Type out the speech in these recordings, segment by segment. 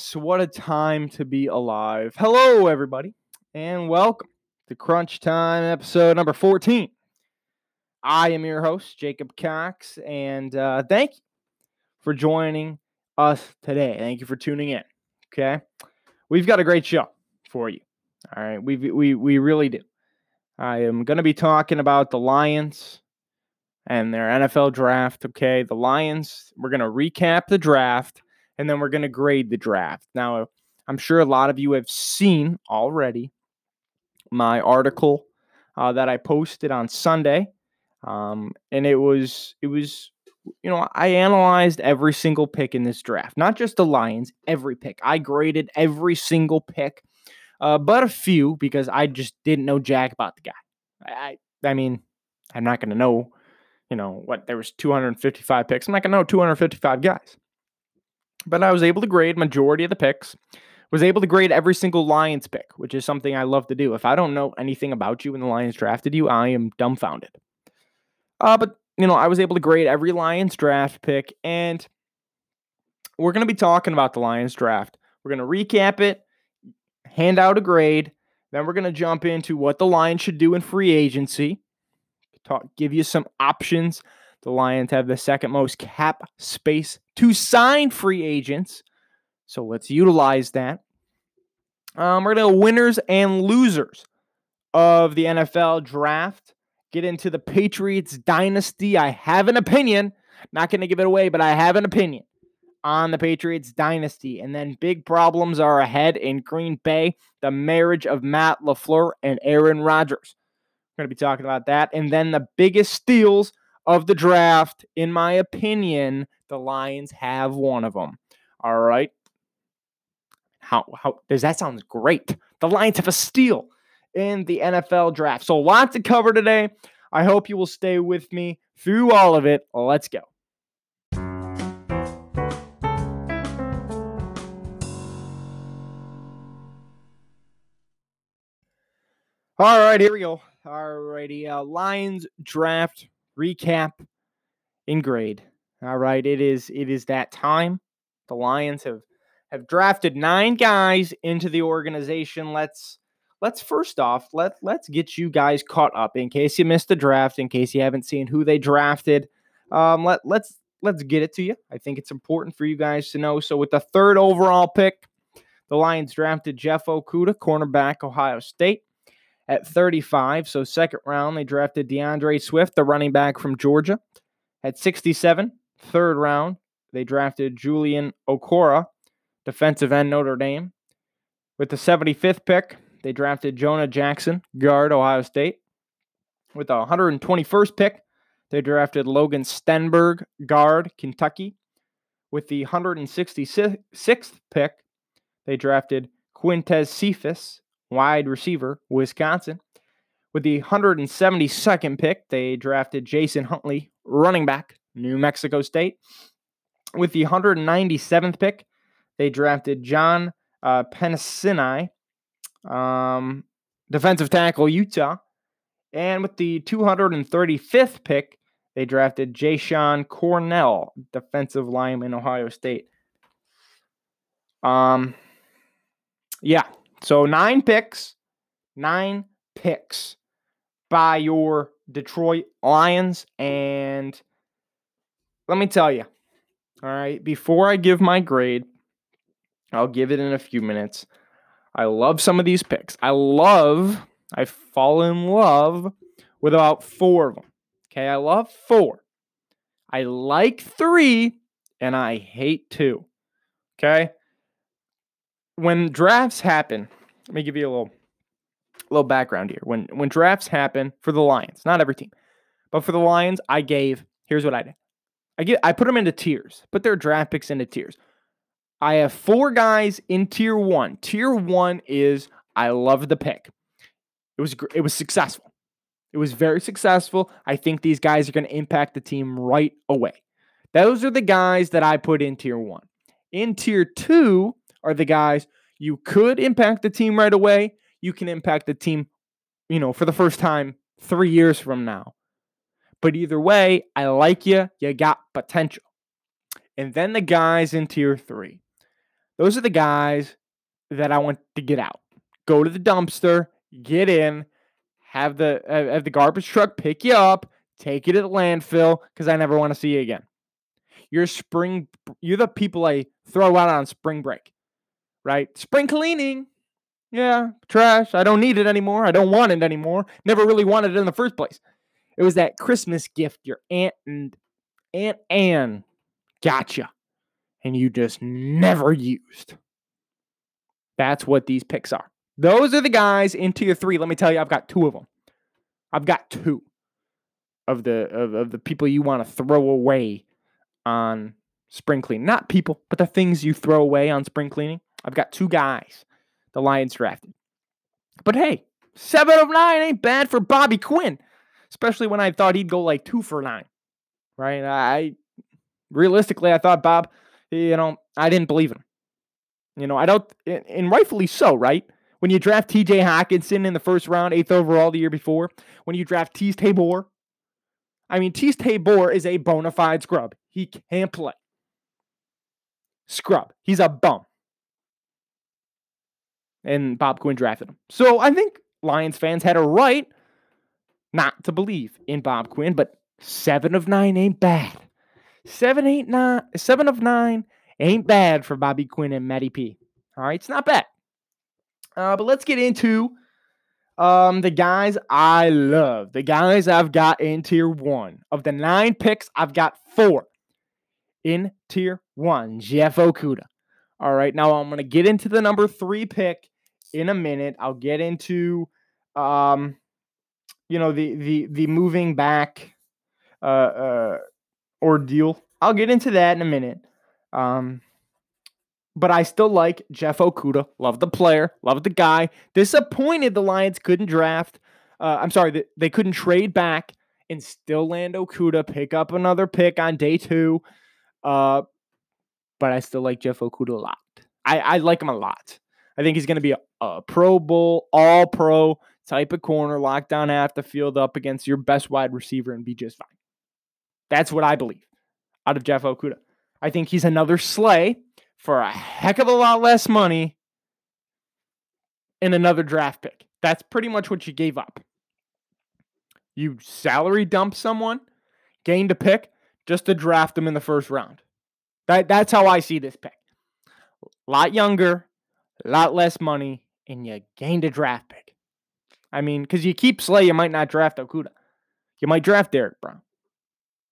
Yes. What a time to be alive. Hello, everybody, and welcome to Crunch Time episode number 14. I am your host, Jacob Cox, and uh, thank you for joining us today. Thank you for tuning in. Okay. We've got a great show for you. All right. We, we, we really do. I am going to be talking about the Lions and their NFL draft. Okay. The Lions, we're going to recap the draft and then we're going to grade the draft. Now, I'm sure a lot of you have seen already my article uh, that I posted on Sunday, um, and it was it was you know I analyzed every single pick in this draft, not just the Lions, every pick. I graded every single pick, uh, but a few because I just didn't know jack about the guy. I I mean I'm not going to know you know what there was 255 picks. I'm not going to know 255 guys but I was able to grade majority of the picks. Was able to grade every single Lions pick, which is something I love to do. If I don't know anything about you when the Lions drafted you, I am dumbfounded. Uh, but you know, I was able to grade every Lions draft pick, and we're going to be talking about the Lions draft. We're going to recap it, hand out a grade, then we're going to jump into what the Lions should do in free agency, talk, give you some options the Lions have the second most cap space to sign free agents. So let's utilize that. Um, we're going to winners and losers of the NFL draft. Get into the Patriots dynasty. I have an opinion. Not going to give it away, but I have an opinion on the Patriots dynasty. And then big problems are ahead in Green Bay. The marriage of Matt LaFleur and Aaron Rodgers. We're going to be talking about that. And then the biggest steals of the draft, in my opinion, the Lions have one of them. All right. How how does that sound great? The Lions have a steal in the NFL draft. So lots to cover today. I hope you will stay with me through all of it. Let's go. All right, here we go. All righty. Uh, Lions draft recap in grade. All right, it is it is that time. The Lions have have drafted nine guys into the organization. Let's let's first off let let's get you guys caught up in case you missed the draft, in case you haven't seen who they drafted. Um, let let's let's get it to you. I think it's important for you guys to know. So with the third overall pick, the Lions drafted Jeff Okudah, cornerback, Ohio State at 35. So, second round, they drafted D'Andre Swift, the running back from Georgia. At 67, third round, they drafted Julian Okwara, defensive end Notre Dame. With the 75th pick, they drafted Jonah Jackson, guard Ohio State. With the 121st pick, they drafted Logan Stenberg, guard Kentucky. With the 166th pick, they drafted Quintez Cephus, wide receiver, Wisconsin. With the 172nd pick, they drafted Jason Huntley, running back, New Mexico State. With the 197th pick, they drafted John uh, um, defensive tackle, Utah. And with the 235th pick, they drafted Jashon Cornell, defensive lineman, Ohio State. Um, yeah, so nine picks, nine picks by your Detroit Lions. And let me tell you, all right, before I give my grade, I'll give it in a few minutes. I love some of these picks. I love, I fall in love with about four of them. Okay, I love four. I like three, and I hate two. Okay, when drafts happen, let me give you a little little background here. When when drafts happen for the Lions, not every team, but for the Lions, I gave here's what I did. I get I put them into tiers, put their draft picks into tiers. I have four guys in tier one. Tier one is I love the pick. It was it was successful. It was very successful. I think these guys are going to impact the team right away. Those are the guys that I put in tier one. In tier two, are the guys you could impact the team right away. You can impact the team, you know, for the first time three years from now. But either way, I like you. You got potential. And then the guys in tier three. Those are the guys that I want to get out. Go to the dumpster, get in, have the have the garbage truck pick you up, take you to the landfill because I never want to see you again. You're spring you're the people I throw out on spring break. Right? Spring cleaning. Yeah, trash. I don't need it anymore. I don't want it anymore. Never really wanted it in the first place. It was that Christmas gift your aunt and Aunt Anne gotcha. And you just never used. That's what these picks are. Those are the guys in tier three. Let me tell you, I've got two of them. I've got two of the of, of the people you want to throw away on spring cleaning. Not people, but the things you throw away on spring cleaning. I've got two guys the Lions drafted. But hey, seven of nine ain't bad for Bobby Quinn, especially when I thought he'd go like two for nine. Right? I realistically, I thought Bob, you know, I didn't believe him. You know, I don't, and rightfully so, right? When you draft TJ Hockenson in the first round, eighth overall the year before, when you draft Teez Tabor, I mean, Teez Tabor is a bona fide scrub. He can't play. Scrub. He's a bum. And Bob Quinn drafted him. So I think Lions fans had a right not to believe in Bob Quinn, but seven of nine ain't bad. Seven, eight, nine, seven of nine ain't bad for Bobby Quinn and Matty P. All right, it's not bad. Uh, but let's get into um, the guys I love. The guys I've got in tier one. Of the nine picks, I've got four in tier one. Jeff Okudah. All right, now I'm gonna get into the number three pick in a minute. I'll get into um, you know, the the the moving back uh uh ordeal. I'll get into that in a minute. Um, but I still like Jeff Okudah. Love the player, love the guy. Disappointed the Lions couldn't draft. Uh, I'm sorry, they couldn't trade back and still land Okudah, pick up another pick on day two. Uh, but I still like Jeff Okudah a lot. I, I like him a lot. I think he's going to be a, a Pro Bowl, all pro type of corner, lock down half the field up against your best wide receiver and be just fine. That's what I believe out of Jeff Okudah. I think he's another Slay for a heck of a lot less money and another draft pick. That's pretty much what you gave up. You salary dump someone, gained a pick just to draft them in the first round. That, that's how I see this pick. A lot younger, a lot less money, and you gained a draft pick. I mean, because you keep Slay, you might not draft Okudah. You might draft Derrick Brown.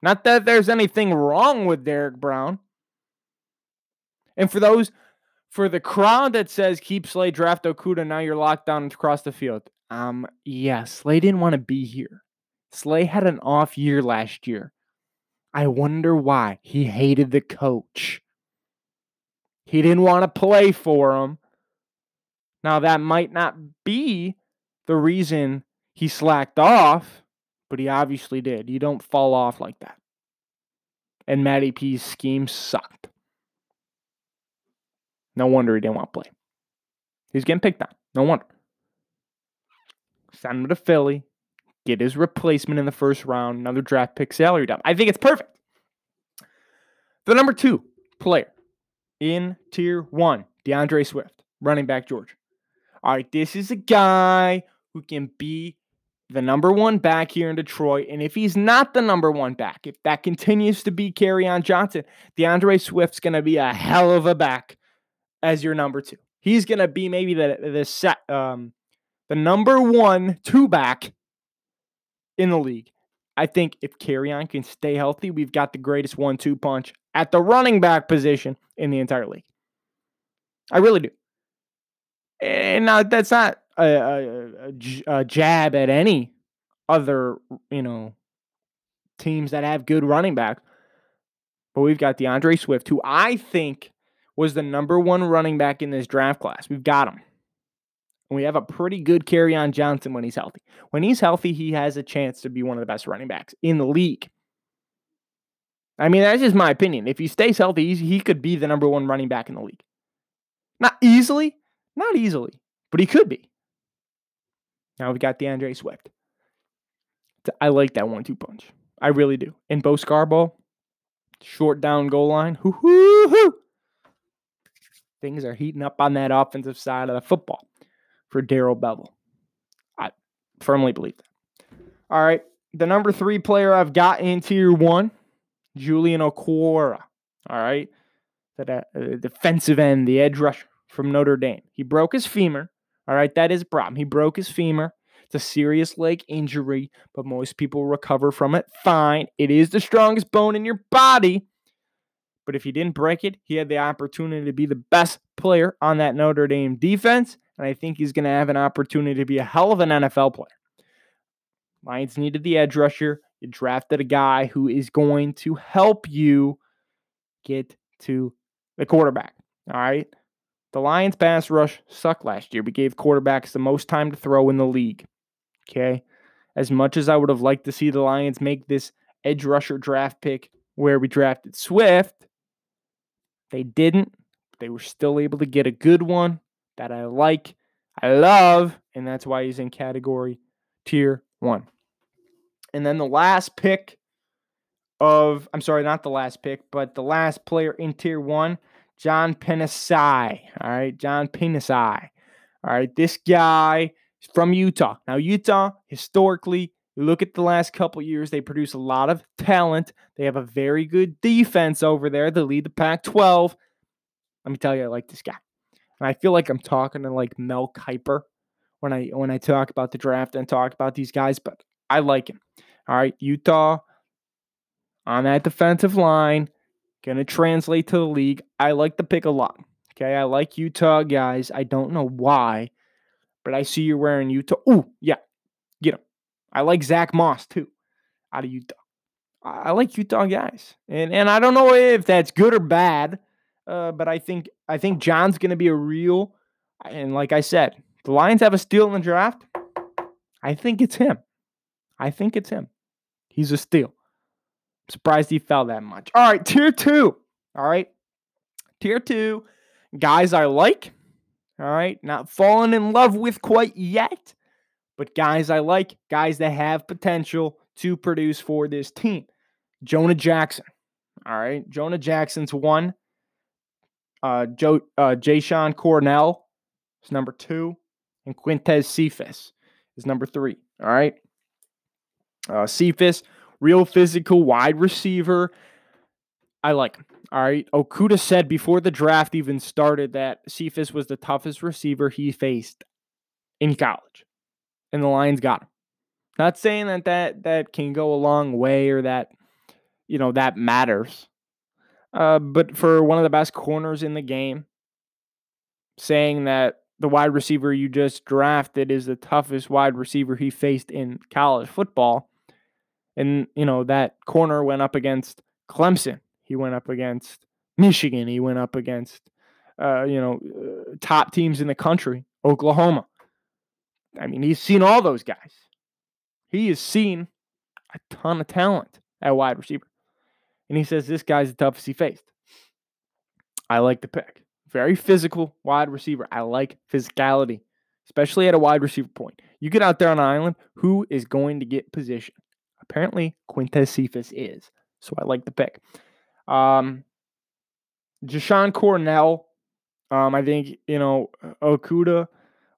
Not that there's anything wrong with Derrick Brown. And for those, for the crowd that says keep Slay, draft Okudah, now you're locked down across the field. Um, yeah, Slay didn't want to be here. Slay had an off year last year. I wonder why. He hated the coach. He didn't want to play for him. Now, that might not be the reason he slacked off, but he obviously did. You don't fall off like that. And Matty P's scheme sucked. No wonder he didn't want to play. He's getting picked on. No wonder. Send him to Philly. Get his replacement in the first round. Another draft pick salary dump. I think it's perfect. The number two player in tier one, DeAndre Swift, running back Georgia. All right, this is a guy who can be the number one back here in Detroit. And if he's not the number one back, if that continues to be Kerryon Johnson, D'Andre Swift's going to be a hell of a back as your number two. He's going to be maybe the the set um the number one two back in the league. I think if Kerryon can stay healthy, we've got the greatest one-two punch at the running back position in the entire league. I really do. Eh, and now that's not a, a, a, jab at any other, you know, teams that have good running back. But we've got D'Andre Swift, who I think was the number one running back in this draft class. We've got him. And we have a pretty good Kerryon Johnson when he's healthy. When he's healthy, he has a chance to be one of the best running backs in the league. I mean, that's just my opinion. If he stays healthy, he could be the number one running back in the league. Not easily, not easily, but he could be. Now we've got D'Andre Swift. I like that one two punch. I really do. And Bo Scarborough, short down goal line. Hoo hoo hoo. things are heating up on that offensive side of the football for Darrell Bevell. I firmly believe that. All right. The number three player I've got in tier one, Julian Okwara. All right. That uh, defensive end, the edge rusher from Notre Dame. He broke his femur. All right. That is a problem. He broke his femur. It's a serious leg injury, but most people recover from it fine. It is the strongest bone in your body. But if he didn't break it, he had the opportunity to be the best player on that Notre Dame defense. And I think he's going to have an opportunity to be a hell of an NFL player. Lions needed the edge rusher. You drafted a guy who is going to help you get to the quarterback. All right. The Lions pass rush sucked last year. We gave quarterbacks the most time to throw in the league. Okay. As much as I would have liked to see the Lions make this edge rusher draft pick where we drafted Swift, they didn't. They were still able to get a good one that I like, I love, and that's why he's in category tier one. And then the last pick of, I'm sorry, not the last pick, but the last player in tier one, John Penisini. All right, John Penisini. All right, this guy is from Utah. Now, Utah, historically, look at the last couple years, they produce a lot of talent. They have a very good defense over there. They lead the Pac 12. Let me tell you, I like this guy. And I feel like I'm talking to like Mel Kiper when I when I talk about the draft and talk about these guys, but I like him. All right, Utah on that defensive line, gonna translate to the league. I like the pick a lot. Okay, I like Utah guys. I don't know why, but I see you're wearing Utah. Oh, yeah, get him. I like Zack Moss too, out of Utah. I like Utah guys, and and I don't know if that's good or bad, uh, but I think I think John's going to be a real. And like I said, the Lions have a steal in the draft. I think it's him. I think it's him. He's a steal. Surprised he fell that much. All right, tier two. All right, tier two, guys I like. All right, not falling in love with quite yet, but guys I like, guys that have potential to produce for this team. Jonah Jackson. All right. Jonah Jackson's one. Uh, Joe, uh, Jashon Cornell is number two. And Quintez Cephus is number three. All right. Uh, Cephus, real physical wide receiver. I like him. All right. Okudah said before the draft even started that Cephus was the toughest receiver he faced in college and the Lions got him. Not saying that that that can go a long way or that you know that matters, uh, but for one of the best corners in the game, saying that the wide receiver you just drafted is the toughest wide receiver he faced in college football, and you know that corner went up against Clemson, he went up against Michigan, he went up against uh, you know uh, top teams in the country, Oklahoma. I mean, he's seen all those guys. He has seen a ton of talent at wide receiver. And he says this guy's the toughest he faced. I like the pick. Very physical wide receiver. I like physicality, especially at a wide receiver point. You get out there on an island, who is going to get position? Apparently, Quintez Cephus is. So I like the pick. Um, Jashon Cornell, um, I think, you know, Okudah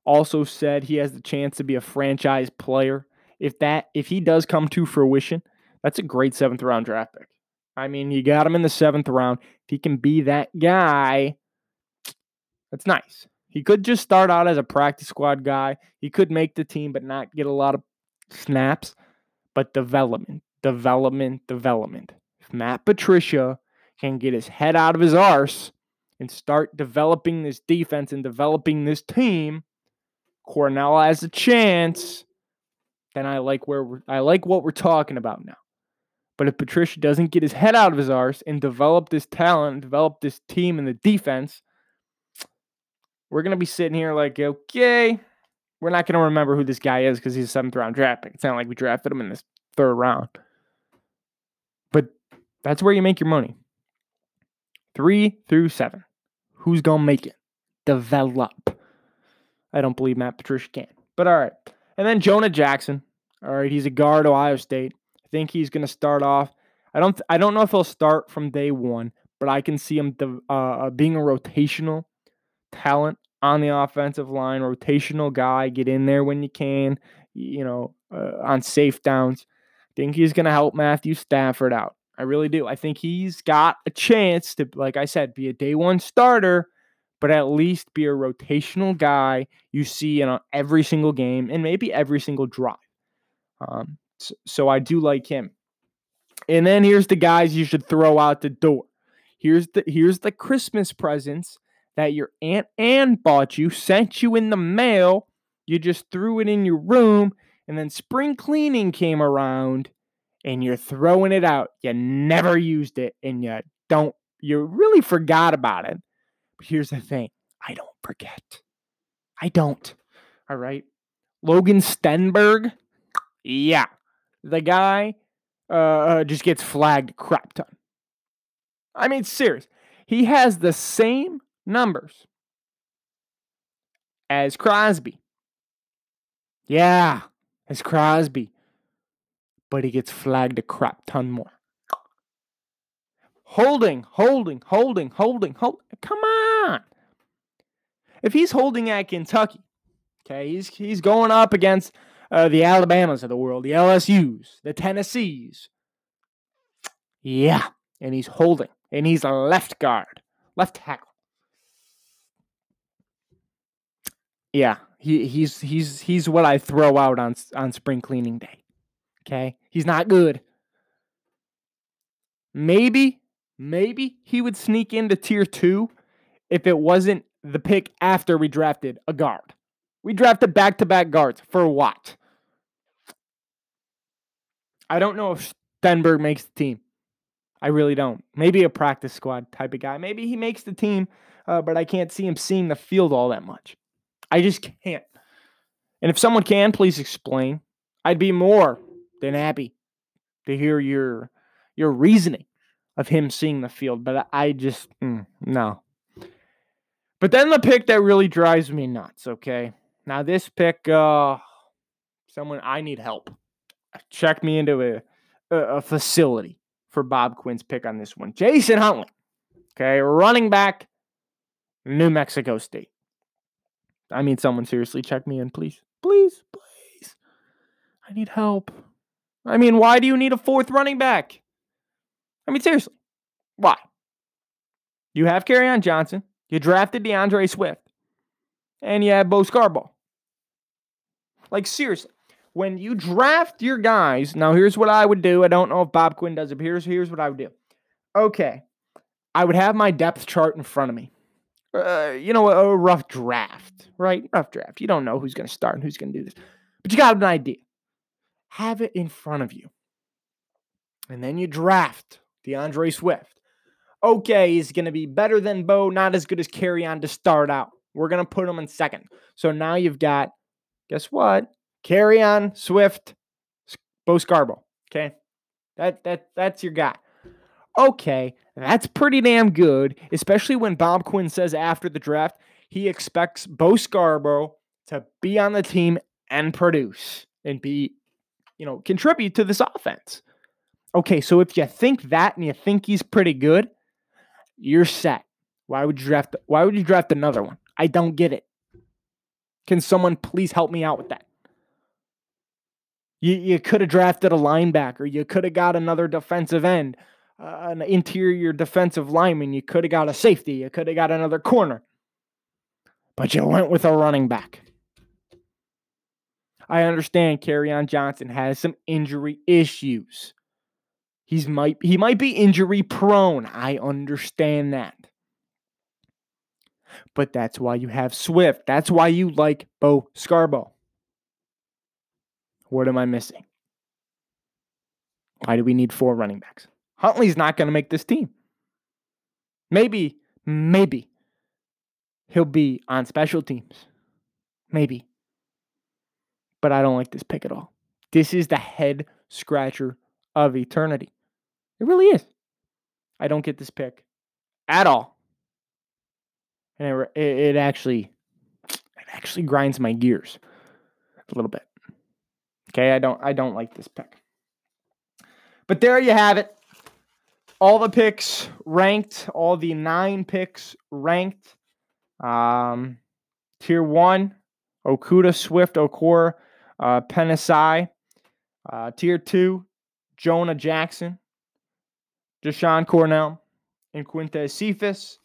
also said he has the chance to be a franchise player. If that if he does come to fruition, that's a great seventh round draft pick. I mean, you got him in the seventh round. If he can be that guy, that's nice. He could just start out as a practice squad guy. He could make the team, but not get a lot of snaps. But development, development, development. If Matt Patricia can get his head out of his arse and start developing this defense and developing this team, Cornell has a chance, then I like where we're, I like what we're talking about now. But if Patricia doesn't get his head out of his arse and develop this talent, develop this team in the defense, we're gonna be sitting here like, okay, we're not gonna remember who this guy is because he's a seventh round draft pick. It's not like we drafted him in this third round. But that's where you make your money. Three through seven. Who's gonna make it? Develop. I don't believe Matt Patricia can. But all right. And then Jonah Jackson. All right, he's a guard Ohio State. I think he's going to start off. I don't. I don't know if he'll start from day one, but I can see him uh, uh, being a rotational talent on the offensive line, rotational guy, get in there when you can, you know, uh, on safe downs. I think he's going to help Matthew Stafford out. I really do. I think he's got a chance to, like I said, be a day one starter, but at least be a rotational guy you see in every single game and maybe every single drive. Um, so, so I do like him. And then here's the guys you should throw out the door. Here's the here's the Christmas presents that your Aunt Anne bought you, sent you in the mail. You just threw it in your room, and then spring cleaning came around, and you're throwing it out. You never used it, and you don't, you really forgot about it. But here's the thing I don't forget. I don't. All right. Logan Stenberg, yeah. The guy uh, uh just gets flagged crap ton. I mean, serious. He has the same numbers as Crosby. Yeah, as Crosby. But he gets flagged a crap ton more. Holding, holding, holding, holding, hold. Come on. If he's holding at Kentucky, okay, he's he's going up against uh, the Alabamas of the world, the LSU's, the Tennessees. Yeah, and he's holding, and he's a left guard, left tackle. Yeah, he he's he's he's what I throw out on on spring cleaning day. Okay, he's not good. Maybe maybe he would sneak into tier two if it wasn't the pick after we drafted a guard. We drafted back to back guards for what? I don't know if Stenberg makes the team. I really don't. Maybe a practice squad type of guy. Maybe he makes the team, uh, but I can't see him seeing the field all that much. I just can't. And if someone can, please explain. I'd be more than happy to hear your your reasoning of him seeing the field. But I just mm, no. But then the pick that really drives me nuts. Okay, now this pick, uh, someone I need help. Check me into a a facility for Bob Quinn's pick on this one. Jason Huntley, okay, running back, New Mexico State. I mean, someone seriously check me in, please. Please, please. I need help. I mean, why do you need a fourth running back? I mean, seriously. Why? You have on Johnson. You drafted D'Andre Swift. And you have Bo Scarborough. Like, seriously. When you draft your guys, now here's what I would do. I don't know if Bob Quinn does it, but here's, here's what I would do. Okay. I would have my depth chart in front of me uh, you know, a, rough draft, right? Rough draft. You don't know who's going to start and who's going to do this, but you got an idea. Have it in front of you. And then you draft D'Andre Swift. Okay, he's going to be better than Bo, not as good as Kerryon to start out. We're going to put him in second. So now you've got, guess what? Kerryon, Swift, Bo Scarborough. Okay. That, that, that's your guy. Okay, that's pretty damn good, especially when Bob Quinn says after the draft he expects Bo Scarborough to be on the team and produce and be, you know, contribute to this offense. Okay, so if you think that and you think he's pretty good, you're set. Why would you draft why would you draft another one? I don't get it. Can someone please help me out with that? You, you could have drafted a linebacker. You could have got another defensive end uh, an interior defensive lineman. You could have got a safety. You could have got another corner. But you went with a running back. I understand Kerryon Johnson has some injury issues. He's might he might be injury prone. I understand that. But that's why you have Swift. That's why you like Bo Scarborough. What am I missing? Why do we need four running backs? Huntley's not going to make this team. Maybe, maybe he'll be on special teams. Maybe. But I don't like this pick at all. This is the head scratcher of eternity. It really is. I don't get this pick at all. And it, it actually it actually grinds my gears a little bit. Okay, I don't I don't like this pick. But there you have it all the picks ranked, all the nine picks ranked. Um, tier one, Okudah, Swift, Okwara, uh. Uh, tier two, Jonah Jackson, Jashon Cornell, and Quintez Cephus.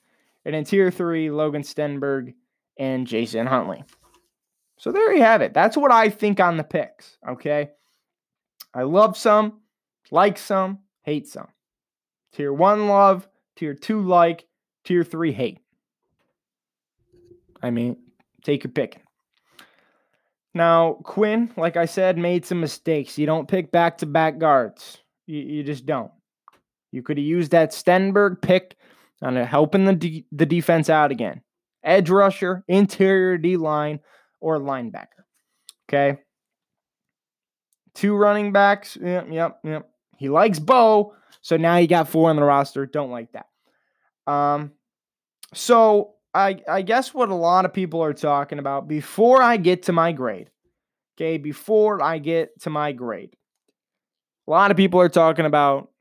And in tier three, Logan Stenberg and Jason Huntley. So there you have it. That's what I think on the picks. Okay. I love some, like some, hate some. Tier one love, tier two like, tier three hate. I mean, take your pick. Now, Quinn, like I said, made some mistakes. You don't pick back to back guards. You, you, just don't. You could have used that Stenberg pick on helping the, de- the defense out again. Edge rusher, interior D line, or linebacker. Okay. Two running backs. Yep, yep, yep. He likes Bo. So now you got four on the roster. Don't like that. Um, so I I guess what a lot of people are talking about before I get to my grade. Okay, before I get to my grade. A lot of people are talking about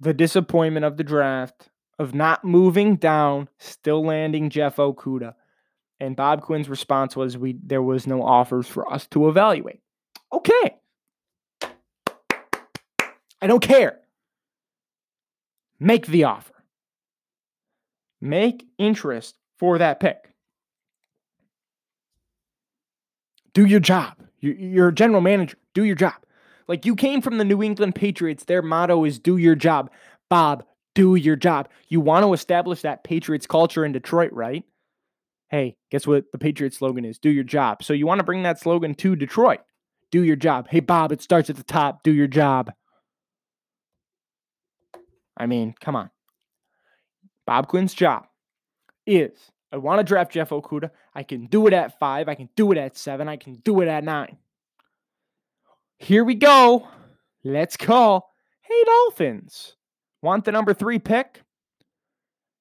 the disappointment of the draft, of not moving down, still landing Jeff Okudah. And Bob Quinn's response was we there was no offers for us to evaluate. Okay. I don't care. Make the offer. Make interest for that pick. Do your job. You're a general manager. Do your job. Like you came from the New England Patriots, their motto is do your job. Bob, do your job. You want to establish that Patriots culture in Detroit, right? Hey, guess what the Patriots slogan is? Do your job. So you want to bring that slogan to Detroit. Do your job. Hey, Bob, it starts at the top. Do your job. I mean, come on. Bob Quinn's job is I want to draft Jeff Okudah. I can do it at five. I can do it at seven. I can do it at nine. Here we go. Let's call. Hey, Dolphins. Want the number three pick?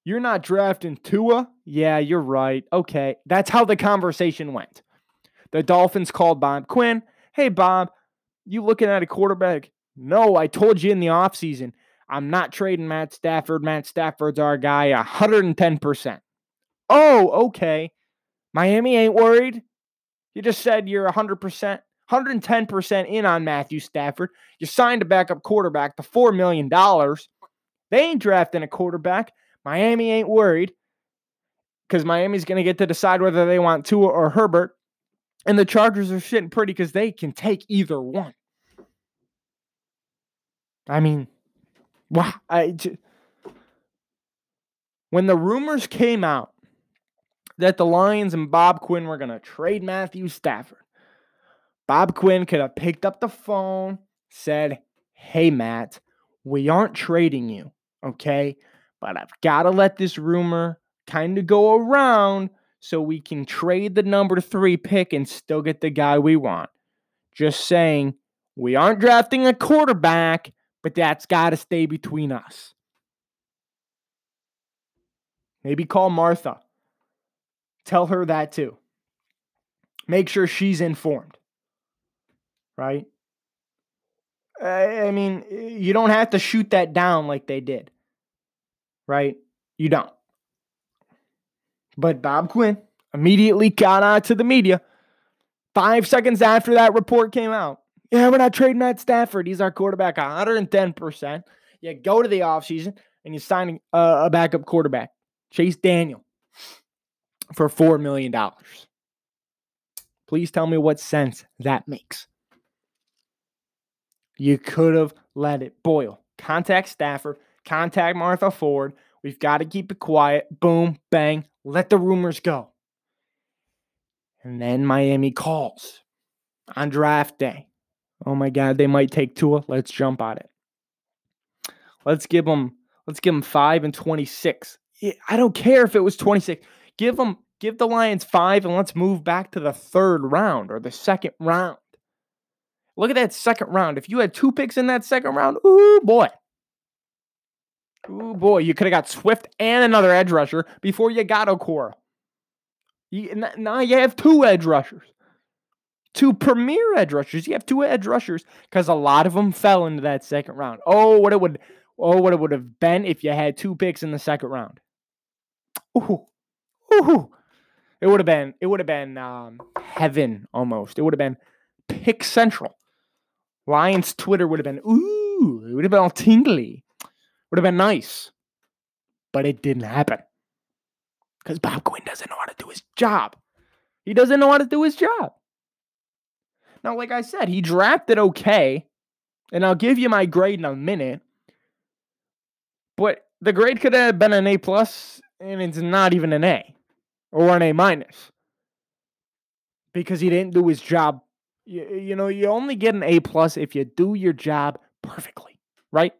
You're not drafting Tua? Yeah, you're right. Okay. That's how the conversation went. The Dolphins called Bob Quinn. Hey, Bob, you looking at a quarterback? No, I told you in the offseason, I'm not trading Matt Stafford. Matt Stafford's our guy 110%. Oh, okay. Miami ain't worried. You just said you're 100%, 110% in on Matthew Stafford. You signed a backup quarterback to $4 million. They ain't drafting a quarterback. Miami ain't worried because Miami's going to get to decide whether they want Tua or Herbert. And the Chargers are sitting pretty because they can take either one. I mean, wow. I, when the rumors came out that the Lions and Bob Quinn were going to trade Matthew Stafford, Bob Quinn could have picked up the phone, said, Hey, Matt, we aren't trading you, okay? But I've got to let this rumor kind of go around so we can trade the number three pick and still get the guy we want. Just saying, we aren't drafting a quarterback, but that's got to stay between us. Maybe call Martha. Tell her that too. Make sure she's informed. Right? I mean, you don't have to shoot that down like they did. Right? You don't. But Bob Quinn immediately got out to the media five seconds after that report came out. Yeah, we're not trading Matt Stafford. He's our quarterback 110%. You go to the offseason and you sign a, a backup quarterback, Chase Daniel, for $4 million. Please tell me what sense that makes. You could have let it boil. Contact Stafford, contact Martha Ford. We've got to keep it quiet. Boom, bang, let the rumors go. And then Miami calls on draft day. Oh my God, they might take Tua. Let's jump on it. Let's give them. Let's give them five and twenty-six. I don't care if it was twenty-six. Give them. Give the Lions five, and let's move back to the third round or the second round. Look at that second round. If you had two picks in that second round, ooh boy, Ooh, boy, you could have got Swift and another edge rusher before you got Okwara. You, now you have two edge rushers, two premier edge rushers. You have two edge rushers because a lot of them fell into that second round. Oh, what it would, oh, what it would have been if you had two picks in the second round. Ooh, ooh, It would have been it would have been um, heaven almost. It would have been pick central. Lions Twitter would have been ooh, it would have been all tingly. Would have been nice. But it didn't happen. Because Bob Quinn doesn't know how to do his job. He doesn't know how to do his job. Now, like I said, he drafted okay, and I'll give you my grade in a minute. But the grade could have been an A plus, and it's not even an A or an A minus because he didn't do his job. You, you know, you only get an A plus if you do your job perfectly, right?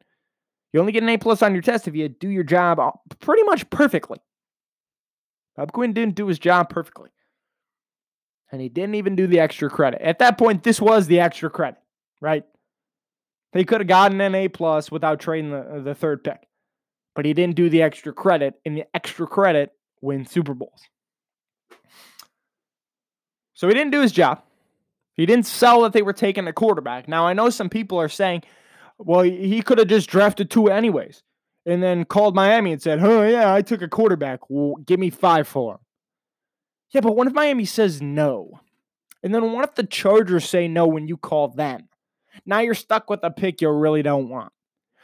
You only get an A plus on your test if you do your job uh, pretty much perfectly. Bob Quinn didn't do his job perfectly. And he didn't even do the extra credit. At that point, this was the extra credit, right? They could have gotten an A plus without trading the, uh, the third pick. But he didn't do the extra credit, and the extra credit wins Super Bowls. So he didn't do his job. He didn't sell that they were taking a quarterback. Now, I know some people are saying, well, he could have just drafted two anyways and then called Miami and said, "Oh yeah, I took a quarterback. Well, give me five for him." Yeah, but what if Miami says no? And then what if the Chargers say no when you call them? Now you're stuck with a pick you really don't want.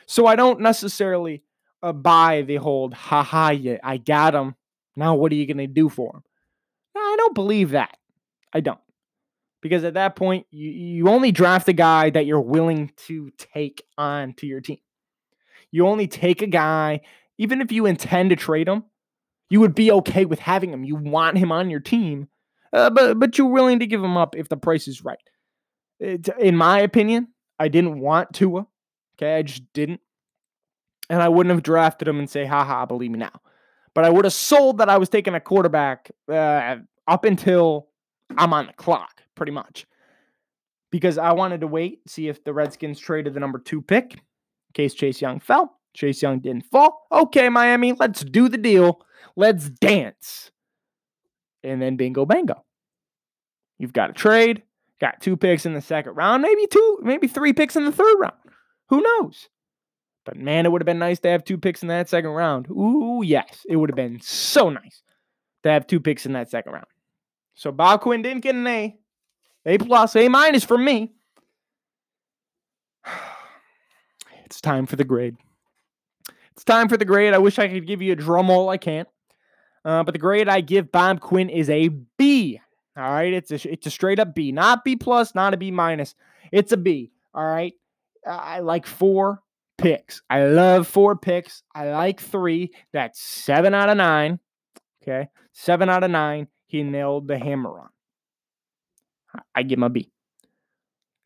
So I don't necessarily uh, buy the whole "ha ha, yeah, I got him." Now what are you gonna do for him? No, I don't believe that. I don't. Because at that point, you, you only draft a guy that you're willing to take on to your team. You only take a guy, even if you intend to trade him, you would be okay with having him. You want him on your team, uh, but but you're willing to give him up if the price is right. It, in my opinion, I didn't want Tua. Okay, I just didn't, and I wouldn't have drafted him and say, "Ha believe me now." But I would have sold that I was taking a quarterback uh, up until I'm on the clock, pretty much, because I wanted to wait see if the Redskins traded the number two pick in case Chase Young fell. Chase Young didn't fall. Okay, Miami, let's do the deal. Let's dance. And then bingo bango. You've got a trade, got two picks in the second round, maybe two, maybe three picks in the third round. Who knows? But man, it would have been nice to have two picks in that second round. Ooh, yes. It would have been so nice to have two picks in that second round. So Bob Quinn didn't get an A. A plus, A minus for me. It's time for the grade. It's time for the grade. I wish I could give you a drum roll. I can't. Uh, but the grade I give Bob Quinn is a B. All right, it's a it's a straight up B, not B plus, not a B minus. It's a B. All right, I like four picks. I love four picks. I like three. That's seven out of nine. Okay, seven out of nine. He nailed the hammer on. I give him a B.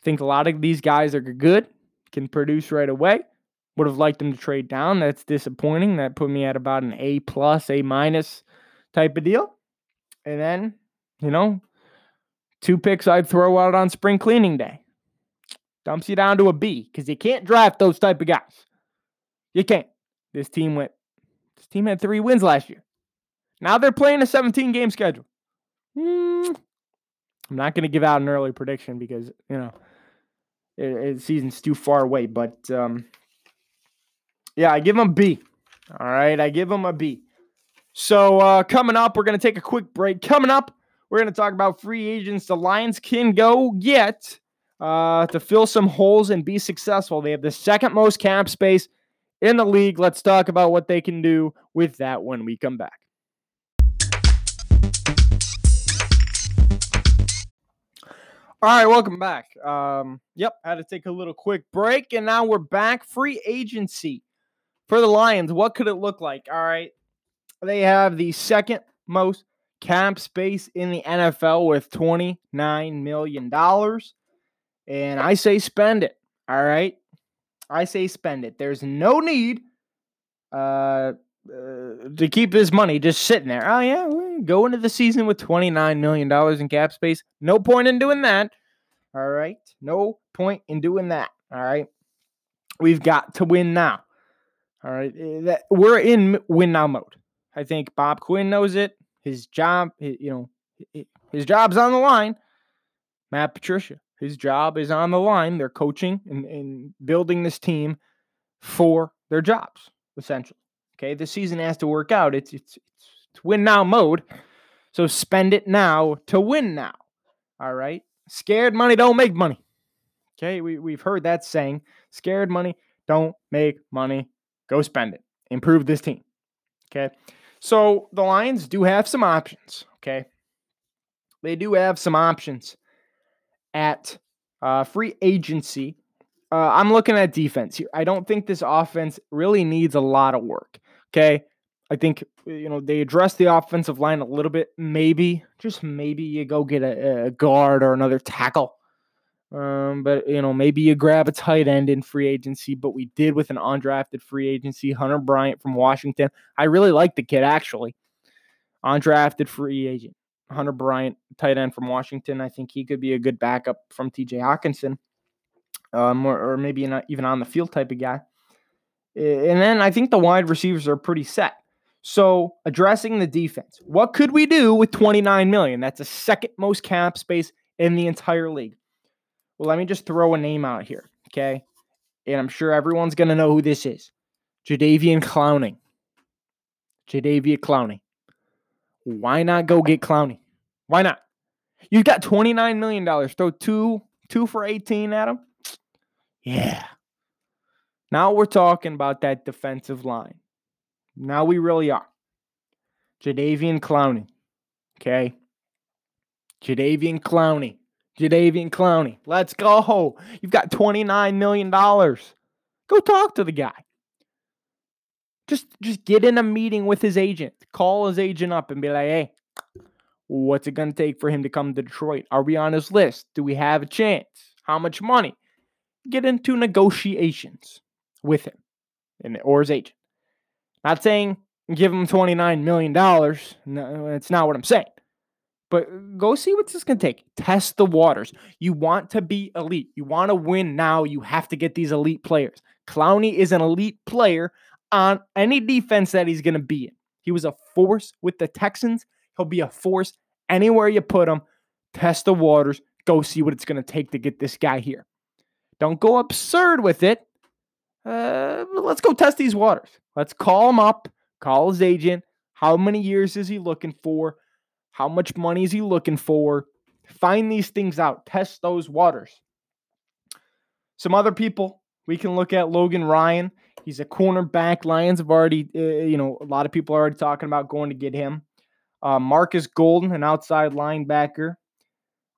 Think a lot of these guys are good can produce right away. Would have liked him to trade down. That's disappointing. That put me at about an A plus, A minus type of deal. And then, you know, two picks I'd throw out on spring cleaning day. Dumps you down to a B because you can't draft those type of guys. You can't. This team went. This team had three wins last year. Now they're playing a 17 game schedule. Mm, I'm not going to give out an early prediction because you know it, it, season's too far away. But um, yeah, I give a B. All right, I give him a B. So uh, coming up, we're gonna take a quick break. Coming up, we're gonna talk about free agents the Lions can go get uh, to fill some holes and be successful. They have the second most cap space in the league. Let's talk about what they can do with that when we come back. All right, welcome back. Um, yep, had to take a little quick break, and now we're back. Free agency for the Lions. What could it look like? All right, they have the second most cap space in the NFL with $29 million. And I say spend it. All right. I say spend it. There's no need uh, uh, to keep this money just sitting there. Oh yeah, go into the season with twenty nine million dollars in cap space. No point in doing that. All right, no point in doing that. All right, we've got to win now. All right, eh, that we're in win now mode. I think Bob Quinn knows it. His job, you know, his job's on the line. Matt Patricia, his job is on the line. They're coaching and, and building this team for their jobs, essentially. Okay, the season has to work out. It's it's it's, it's win now mode. So spend it now to win now. All right. Scared money don't make money. Okay. We, we've heard that saying scared money don't make money. Go spend it. Improve this team. Okay. So the Lions do have some options. Okay. They do have some options at uh, free agency. Uh, I'm looking at defense here. I don't think this offense really needs a lot of work. Okay. I think, you know, they address the offensive line a little bit. Maybe, just maybe you go get a, a guard or another tackle. Um, but, you know, maybe you grab a tight end in free agency, but we did with an undrafted free agency, Hunter Bryant from Washington. I really like the kid, actually. Undrafted free agent. Hunter Bryant, tight end from Washington. I think he could be a good backup from TJ Hockenson, um, or, or maybe not even on the field type of guy. And then I think the wide receivers are pretty set. So addressing the defense, what could we do with 29 million? That's the second most cap space in the entire league. Well, let me just throw a name out here, okay? And I'm sure everyone's gonna know who this is. Jadeveon Clowney. Jadeveon Clowney. Why not go get Clowney? Why not? You've got $29 million. Throw two, two for 18 at him. Yeah. Now we're talking about that defensive line. Now we really are. Jadeveon Clowney. Okay. Jadeveon Clowney. Jadeveon Clowney. Let's go. You've got $29 million. Go talk to the guy. Just just get in a meeting with his agent. Call his agent up and be like, hey, what's it gonna take for him to come to Detroit? Are we on his list? Do we have a chance? How much money? Get into negotiations with him and or his agent. Not saying give him $29 million. No, that's not what I'm saying. But go see what this can take. Test the waters. You want to be elite. You want to win now. You have to get these elite players. Clowney is an elite player on any defense that he's going to be in. He was a force with the Texans. He'll be a force anywhere you put him. Test the waters. Go see what it's going to take to get this guy here. Don't go absurd with it. Uh, let's go test these waters. Let's call him up, call his agent. How many years is he looking for? How much money is he looking for? Find these things out. Test those waters. Some other people we can look at Logan Ryan. He's a cornerback. Lions have already, uh, you know, a lot of people are already talking about going to get him. Uh, Marcus Golden, an outside linebacker.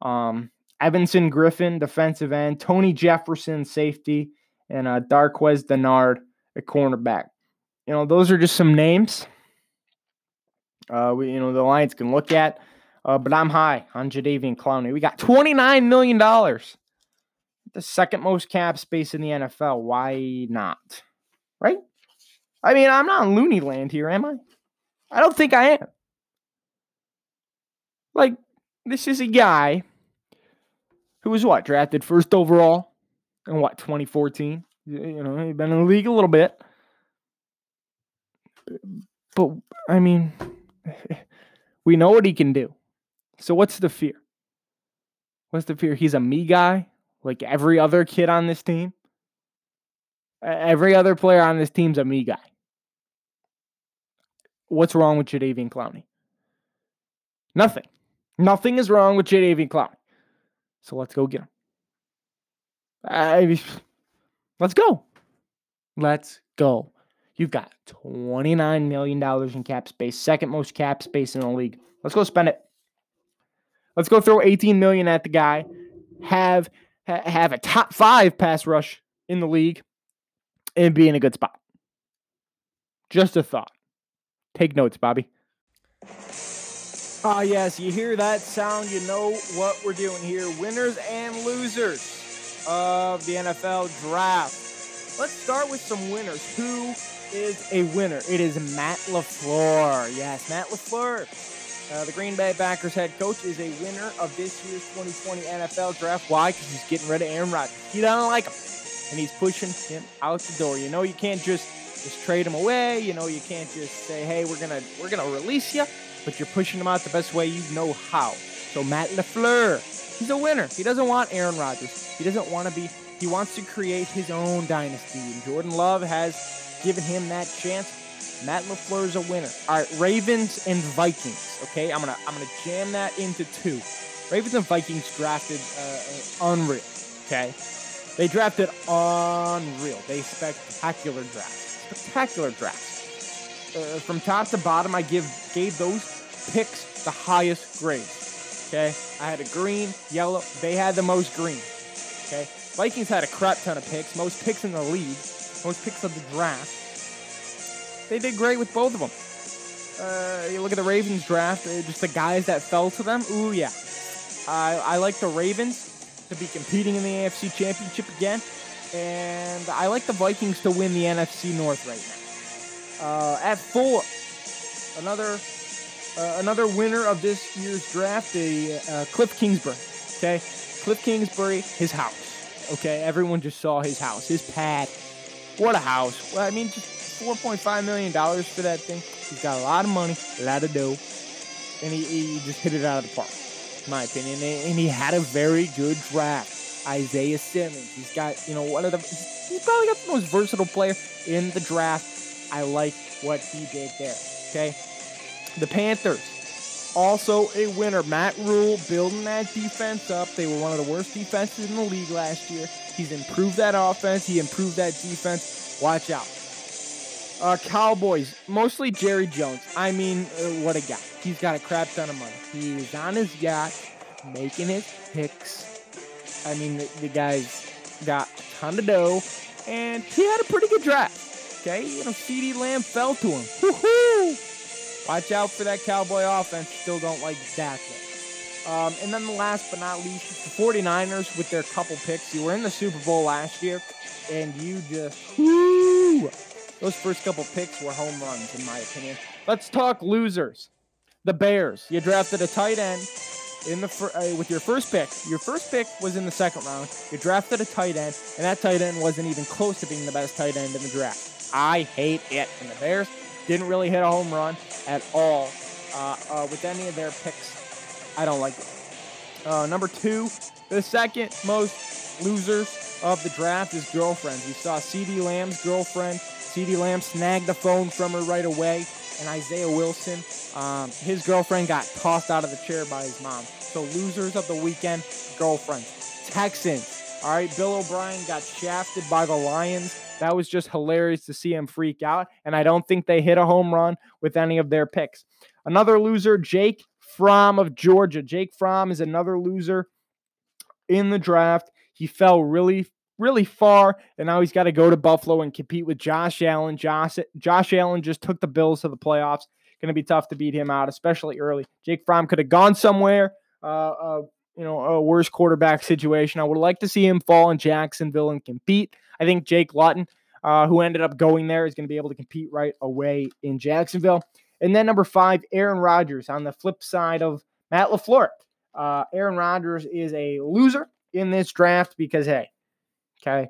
Um, Everson Griffen, defensive end. Tony Jefferson, safety. And uh, Darqueze Dennard, a cornerback. You know, those are just some names. Uh, we, you know, the Lions can look at. Uh, but I'm high on Jadeveon Clowney. We got $29 million. The second most cap space in the NFL. Why not? Right? I mean, I'm not in loony land here, am I? I don't think I am. Like, this is a guy who was what? Drafted first overall in what, 2014? You know, he's been in the league a little bit. But, I mean, we know what he can do. So, what's the fear? What's the fear? He's a me guy, like every other kid on this team. Every other player on this team's a me guy. What's wrong with Jadeveon Clowney? Nothing. Nothing is wrong with Jadeveon Clowney. So let's go get him. I, let's go. Let's go. You've got $29 million in cap space, second most cap space in the league. Let's go spend it. Let's go throw 18 million at the guy. Have have a top 5 pass rush in the league and be in a good spot. Just a thought. Take notes, Bobby. Ah, yes, you hear that sound, you know what we're doing here. Winners and losers of the NFL draft. Let's start with some winners. Who is a winner? It is Matt LaFleur. Yes, Matt LaFleur. Uh, the Green Bay Packers head coach is a winner of this year's 2020 NFL draft. Why? Because he's getting rid of Aaron Rodgers. He doesn't like him and he's pushing him out the door. You know, you can't just just trade him away. You know, you can't just say, "Hey, we're gonna we're gonna release you," but you're pushing him out the best way you know how. So Matt LaFleur, he's a winner. He doesn't want Aaron Rodgers. He doesn't want to be. He wants to create his own dynasty. And Jordan Love has given him that chance. Matt LaFleur is a winner. All right, Ravens and Vikings. Okay, I'm gonna I'm gonna jam that into two. Ravens and Vikings drafted uh, unreal. Okay, they drafted unreal. They spectacular draft. Spectacular draft. Uh, from top to bottom, I give gave those picks the highest grade. Okay, I had a green, yellow. They had the most green. Okay, Vikings had a crap ton of picks, most picks in the league, most picks of the draft. They did great with both of them. Uh, you look at the Ravens draft, uh, just the guys that fell to them. Ooh, yeah. I, I like the Ravens to be competing in the AFC Championship again. And I like the Vikings to win the NFC North right now. Uh, at four, another uh, another winner of this year's draft, the uh, Cliff Kingsbury. Okay, Cliff Kingsbury, his house. Okay, everyone just saw his house, his pad. What a house! Well, I mean, just 4.5 million dollars for that thing. He's got a lot of money, a lot of dough, and he, he just hit it out of the park, my opinion. And he had a very good draft. Isaiah Simmons. He's got, you know, one of the. He's probably got the most versatile player in the draft. I like what he did there. Okay. The Panthers, also a winner. Matt Rhule building that defense up. They were one of the worst defenses in the league last year. He's improved that offense. He improved that defense. Watch out. Uh, Cowboys, mostly Jerry Jones. I mean, uh, what a guy. He's got a crap ton of money. He's on his yacht making his picks. I mean, the, the guy's got a ton of dough, and he had a pretty good draft. Okay, you know, CeeDee Lamb fell to him. Woo-hoo! Watch out for that Cowboy offense. Still don't like Dak um, and then the last but not least, the 49ers with their couple picks. You were in the Super Bowl last year, and you just, whoo, those first couple picks were home runs, in my opinion. Let's talk losers. The Bears. You drafted a tight end in the uh, with your first pick. Your first pick was in the second round. You drafted a tight end, and that tight end wasn't even close to being the best tight end in the draft. I hate it. And the Bears didn't really hit a home run at all uh, uh, with any of their picks. I don't like it. Uh, number two, the second most losers of the draft is girlfriends. We saw CeeDee Lamb's girlfriend. CeeDee Lamb snagged the phone from her right away. And Isaiah Wilson, um, his girlfriend got tossed out of the chair by his mom. So losers of the weekend, girlfriends. Texans. All right, Bill O'Brien got shafted by the Lions. That was just hilarious to see him freak out. And I don't think they hit a home run with any of their picks. Another loser, Jake Fromm of Georgia. Jake Fromm is another loser in the draft. He fell really, really far, and now he's got to go to Buffalo and compete with Josh Allen. Josh, Josh Allen just took the Bills to the playoffs. Going to be tough to beat him out, especially early. Jake Fromm could have gone somewhere. Uh, uh, you know, a worse quarterback situation. I would like to see him fall in Jacksonville and compete. I think Jake Luton, uh, who ended up going there, is going to be able to compete right away in Jacksonville. And then number five, Aaron Rodgers on the flip side of Matt LaFleur. Uh, Aaron Rodgers is a loser in this draft because, hey, okay,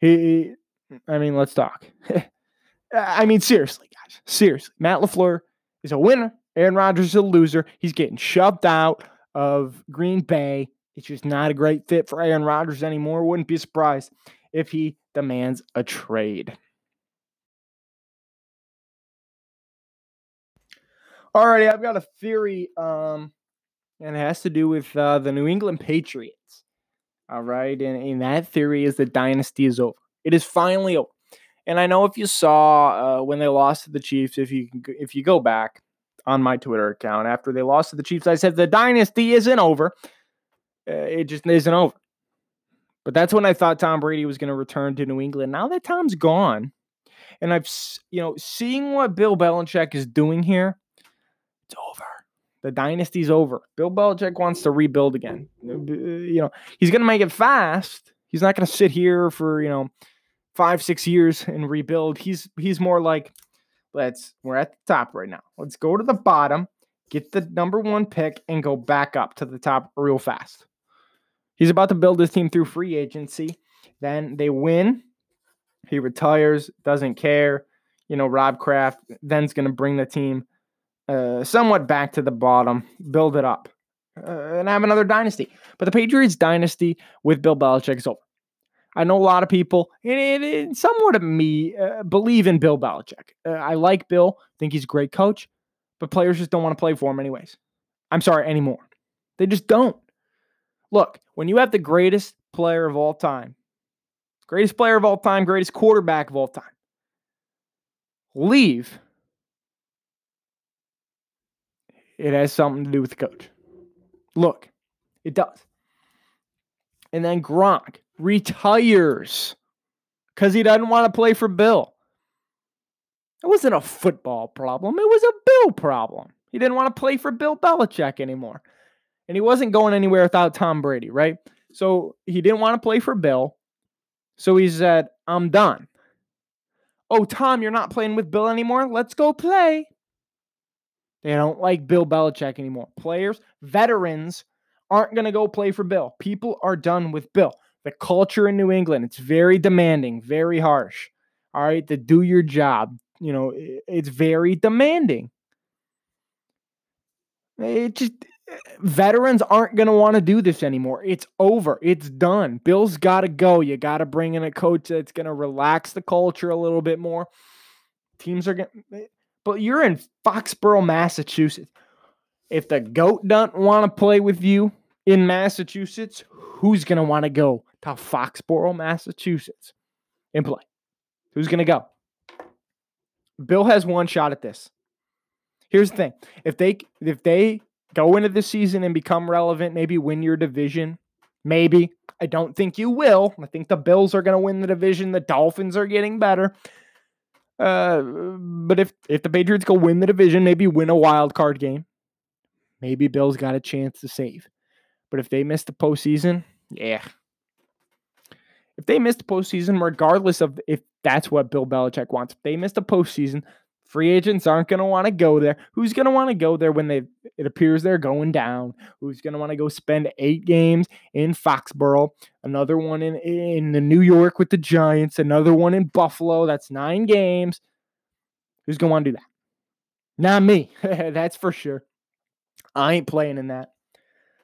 he, I mean, let's talk. I mean, seriously, guys, seriously. Matt LaFleur is a winner. Aaron Rodgers is a loser. He's getting shoved out of Green Bay. It's just not a great fit for Aaron Rodgers anymore. Wouldn't be surprised if he demands a trade. Alrighty, I've got a theory, um, and it has to do with uh, the New England Patriots. All right, and, and that theory is the dynasty is over. It is finally over. And I know if you saw uh, when they lost to the Chiefs, if you if you go back on my Twitter account after they lost to the Chiefs, I said the dynasty isn't over. Uh, it just isn't over. But that's when I thought Tom Brady was going to return to New England. Now that Tom's gone, and I've you know seeing what Bill Belichick is doing here, it's over. The dynasty's over. Bill Belichick wants to rebuild again. Uh, uh, you know, he's going to make it fast. He's not going to sit here for, you know, 5 6 years and rebuild. He's he's more like let's we're at the top right now. Let's go to the bottom, get the number 1 pick and go back up to the top real fast. He's about to build his team through free agency. Then they win. He retires, doesn't care. You know, Rob Kraft then's going to bring the team uh, somewhat back to the bottom, build it up, uh, and have another dynasty. But the Patriots dynasty with Bill Belichick is over. I know a lot of people, and, and somewhat of me, uh, believe in Bill Belichick. Uh, I like Bill, think he's a great coach, but players just don't want to play for him anyways. I'm sorry, anymore. They just don't. Look, when you have the greatest player of all time, greatest player of all time, greatest quarterback of all time, leave, it has something to do with the coach. Look, it does. And then Gronk retires because he doesn't want to play for Bill. It wasn't a football problem, it was a Bill problem. He didn't want to play for Bill Belichick anymore. And he wasn't going anywhere without Tom Brady, right? So he didn't want to play for Bill. So he said, I'm done. Oh, Tom, you're not playing with Bill anymore? Let's go play. They don't like Bill Belichick anymore. Players, veterans aren't going to go play for Bill. People are done with Bill. The culture in New England, it's very demanding, very harsh. All right, to do your job, you know, it's very demanding. It just veterans aren't going to want to do this anymore. It's over. It's done. Bill's got to go. You got to bring in a coach that's going to relax the culture a little bit more. Teams are going but you're in Foxborough, Massachusetts. If the GOAT doesn't want to play with you in Massachusetts, who's going to want to go to Foxborough, Massachusetts and play? Who's going to go? Bill has one shot at this. Here's the thing. If they if they go into the season and become relevant, maybe win your division, maybe. I don't think you will. I think the Bills are going to win the division. The Dolphins are getting better. Uh, but if if the Patriots go win the division, maybe win a wild card game, maybe Bills got a chance to save. But if they miss the postseason, yeah. If they miss the postseason, regardless of if that's what Bill Belichick wants, if they miss the postseason, free agents aren't going to want to go there. Who's going to want to go there when they it appears they're going down? Who's going to want to go spend eight games in Foxborough, another one in in the New York with the Giants, another one in Buffalo? That's nine games. Who's going to want to do that? Not me. that's for sure. I ain't playing in that.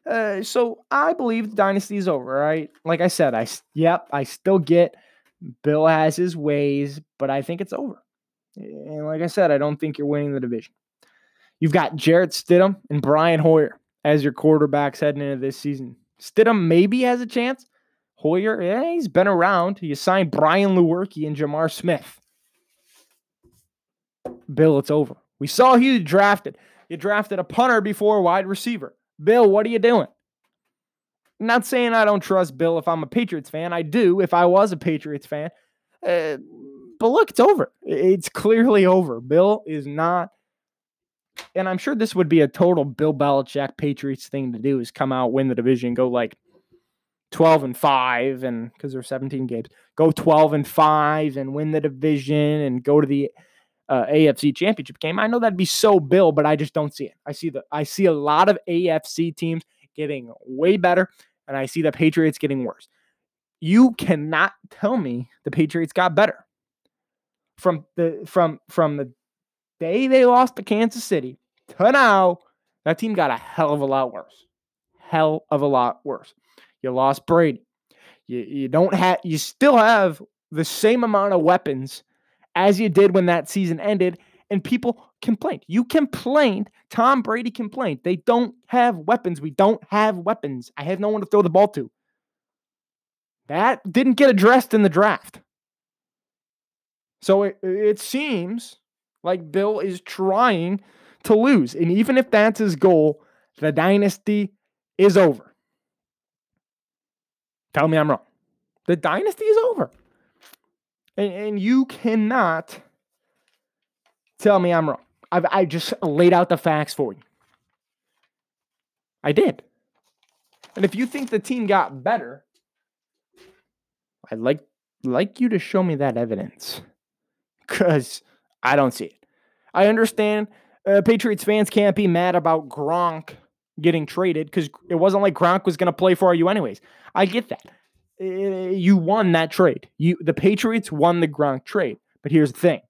Uh, so I believe the dynasty is over, right? Like I said, I yep, I still get Bill has his ways, but I think it's over. And like I said, I don't think you're winning the division. You've got Jarrett Stidham and Brian Hoyer as your quarterbacks heading into this season. Stidham maybe has a chance. Hoyer, yeah, he's been around. You signed Brian Lewerke and J'Mar Smith. Bill, it's over. We saw you drafted. You drafted a punter before a wide receiver. Bill, what are you doing? I'm not saying I don't trust Bill if I'm a Patriots fan. I do if I was a Patriots fan. Uh, but look, it's over. It's clearly over. Bill is not, and I'm sure this would be a total Bill Belichick Patriots thing to do is come out, win the division, go like 12 and 5, and because there's 17 games, go 12 and 5 and win the division and go to the uh, AFC championship game. I know that'd be so Bill, but I just don't see it. I see the I see a lot of AFC teams getting way better, and I see the Patriots getting worse. You cannot tell me the Patriots got better from the from from the day they lost to Kansas City to now. That team got a hell of a lot worse. Hell of a lot worse. You lost Brady. You, you don't have you still have the same amount of weapons as you did when that season ended and people complained. You complained. Tom Brady complained. They don't have weapons. We don't have weapons. I have no one to throw the ball to. That didn't get addressed in the draft. So it, it seems like Bill is trying to lose. And even if that's his goal, the dynasty is over. Tell me I'm wrong. The dynasty is over. And, and you cannot tell me I'm wrong. I've, I just laid out the facts for you. I did. And if you think the team got better, I'd like like you to show me that evidence. Cause I don't see it. I understand uh, Patriots fans can't be mad about Gronk getting traded because it wasn't like Gronk was going to play for you anyways. I get that. Uh, you won that trade. You the Patriots won the Gronk trade. But here's the thing.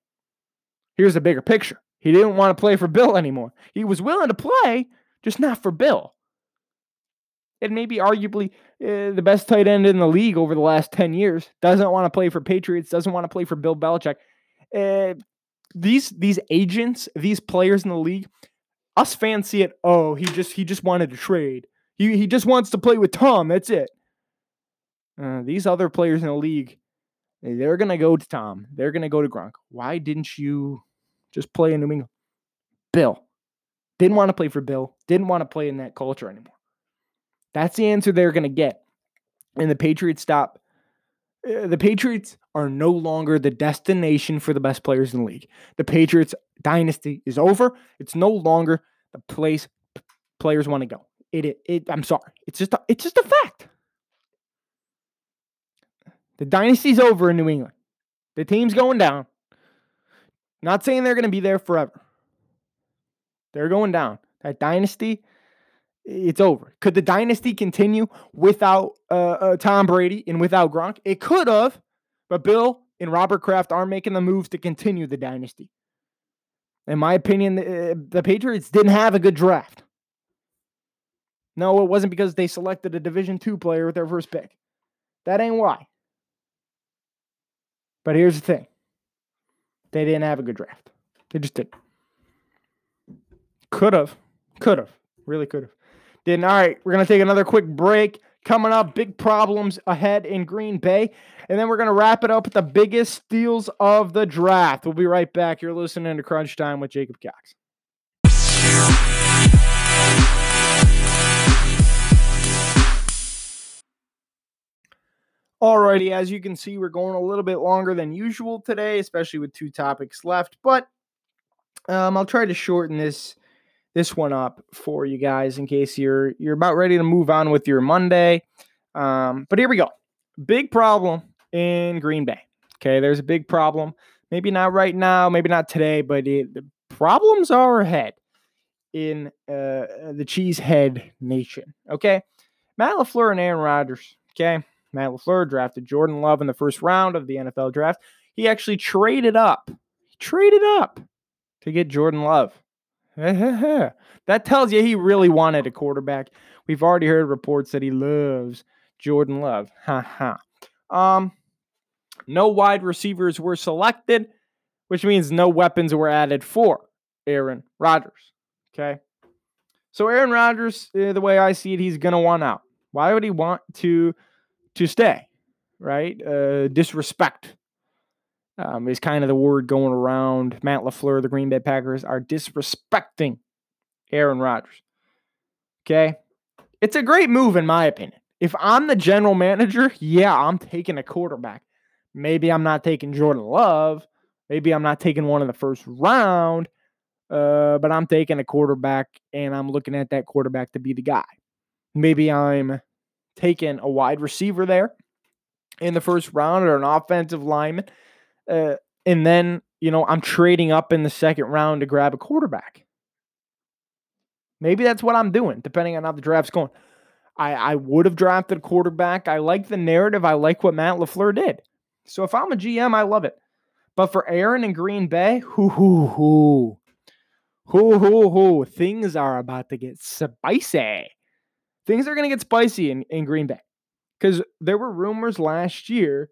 Here's the bigger picture. He didn't want to play for Bill anymore. He was willing to play, just not for Bill. and maybe arguably uh, the best tight end in the league over the last 10 years, doesn't want to play for Patriots, doesn't want to play for Bill Belichick. Uh, these these agents, these players in the league, us fans see it. Oh, he just he just wanted to trade. He he just wants to play with Tom. That's it. Uh, these other players in the league, they're gonna go to Tom. They're gonna go to Gronk. Why didn't you just play in New England? Bill didn't want to play for Bill. Didn't want to play in that culture anymore. That's the answer they're gonna get. And the Patriots stop. Uh, the Patriots are no longer the destination for the best players in the league. The Patriots dynasty is over. It's no longer the place players want to go. It, it, it I'm sorry. It's just a, it's just a fact. The dynasty's over in New England. The team's going down. Not saying they're going to be there forever. They're going down. That dynasty, it's over. Could the dynasty continue without uh, uh, Tom Brady and without Gronk? It could have, but Bill and Robert Kraft are making the moves to continue the dynasty. In my opinion, the, uh, the Patriots didn't have a good draft. No, it wasn't because they selected a Division two player with their first pick. That ain't why. But here's the thing they didn't have a good draft. They just didn't. Could have. Could have. Really could have. Didn't. All right, we're going to take another quick break. Coming up, big problems ahead in Green Bay. And then we're going to wrap it up with the biggest steals of the draft. We'll be right back. You're listening to Crunch Time with Jacob Cox. Alrighty, as you can see, we're going a little bit longer than usual today, especially with two topics left. But um, I'll try to shorten this this one up for you guys in case you're you're about ready to move on with your Monday. Um, but here we go. Big problem in Green Bay. Okay, there's a big problem. Maybe not right now, maybe not today, but it, the problems are ahead in uh, the Cheesehead Nation. Okay, Matt LaFleur and Aaron Rodgers. Okay, Matt LaFleur drafted Jordan Love in the first round of the NFL draft. He actually traded up, he traded up to get Jordan Love. that tells you he really wanted a quarterback. We've already heard reports that he loves Jordan Love. Ha ha. Um, no wide receivers were selected, which means no weapons were added for Aaron Rodgers. Okay. So Aaron Rodgers, eh, the way I see it, he's gonna want out. Why would he want to to stay, right? Uh, disrespect um, is kind of the word going around. Matt LaFleur, the Green Bay Packers, are disrespecting Aaron Rodgers. Okay. It's a great move, in my opinion. If I'm the general manager, yeah, I'm taking a quarterback. Maybe I'm not taking Jordan Love. Maybe I'm not taking one in the first round. Uh, but I'm taking a quarterback and I'm looking at that quarterback to be the guy. Maybe I'm taking a wide receiver there in the first round or an offensive lineman. Uh, and then, you know, I'm trading up in the second round to grab a quarterback. Maybe that's what I'm doing, depending on how the draft's going. I, I would have drafted a quarterback. I like the narrative. I like what Matt LaFleur did. So if I'm a GM, I love it. But for Aaron and Green Bay, hoo hoo hoo. Hoo hoo hoo. Things are about to get spicy things are going to get spicy in, in Green Bay because there were rumors last year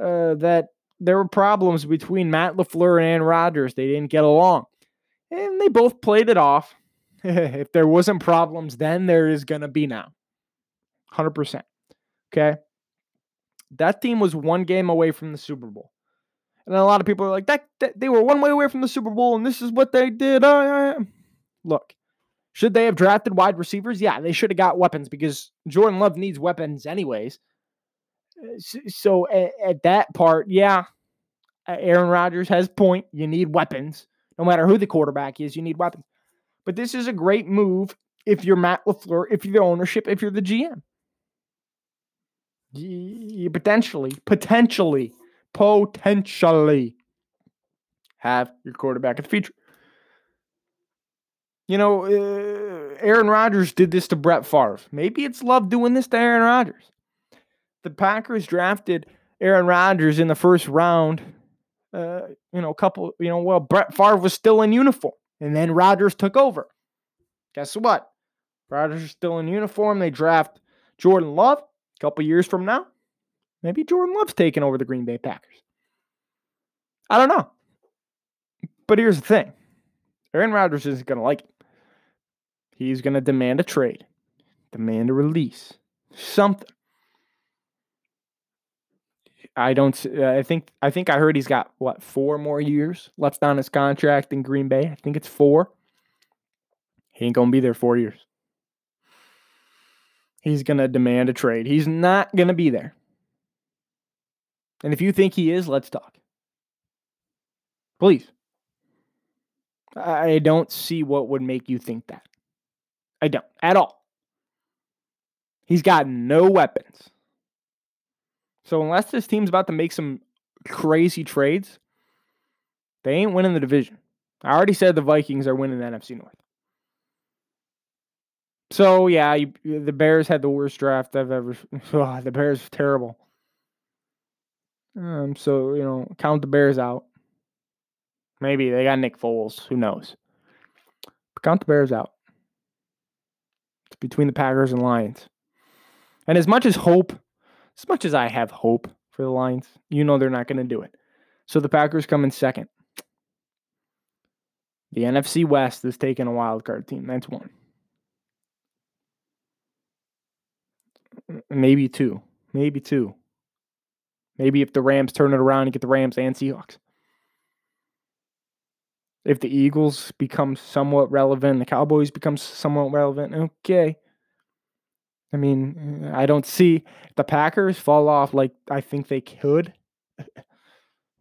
uh, that there were problems between Matt LaFleur and Aaron Rodgers. They didn't get along. And they both played it off. if there wasn't problems then, there is going to be now. 100%. Okay. That team was one game away from the Super Bowl. And a lot of people are like, that, that they were one way away from the Super Bowl, and this is what they did. Uh, look, should they have drafted wide receivers? Yeah, they should have got weapons because Jordan Love needs weapons anyways. So at, that part, yeah, Aaron Rodgers has point. You need weapons. No matter who the quarterback is, you need weapons. But this is a great move if you're Matt LaFleur, if you're the ownership, if you're the GM. You potentially, potentially, potentially have your quarterback of the future. You know, uh, Aaron Rodgers did this to Brett Favre. Maybe it's love doing this to Aaron Rodgers. The Packers drafted Aaron Rodgers in the first round. Uh, you know, a couple, you know, well, Brett Favre was still in uniform, and then Rodgers took over. Guess what? Rodgers is still in uniform. They draft Jordan Love, a couple years from now, maybe Jordan Love's taking over the Green Bay Packers. I don't know. But here's the thing Aaron Rodgers isn't going to like it. He's going to demand a trade, demand a release, something. I don't. Uh, I think. I think I heard he's got what four more years left on his contract in Green Bay. I think it's four. He ain't gonna be there four years. He's gonna demand a trade. He's not gonna be there. And if you think he is, let's talk. Please. I don't see what would make you think that. I don't at all. He's got no weapons. So unless this team's about to make some crazy trades, they ain't winning the division. I already said the Vikings are winning the NFC North. So yeah, you, the Bears had the worst draft I've ever. Oh, the Bears terrible. Um, so you know, count the Bears out. Maybe they got Nick Foles. Who knows? But count the Bears out. It's between the Packers and Lions. And as much as hope, as much as I have hope for the Lions, you know they're not going to do it. So the Packers come in second. The NFC West is taking a wild card team. That's one. Maybe two. Maybe two. Maybe if the Rams turn it around and get the Rams and Seahawks. If the Eagles become somewhat relevant, the Cowboys become somewhat relevant, okay. I mean, I don't see the Packers fall off like I think they could.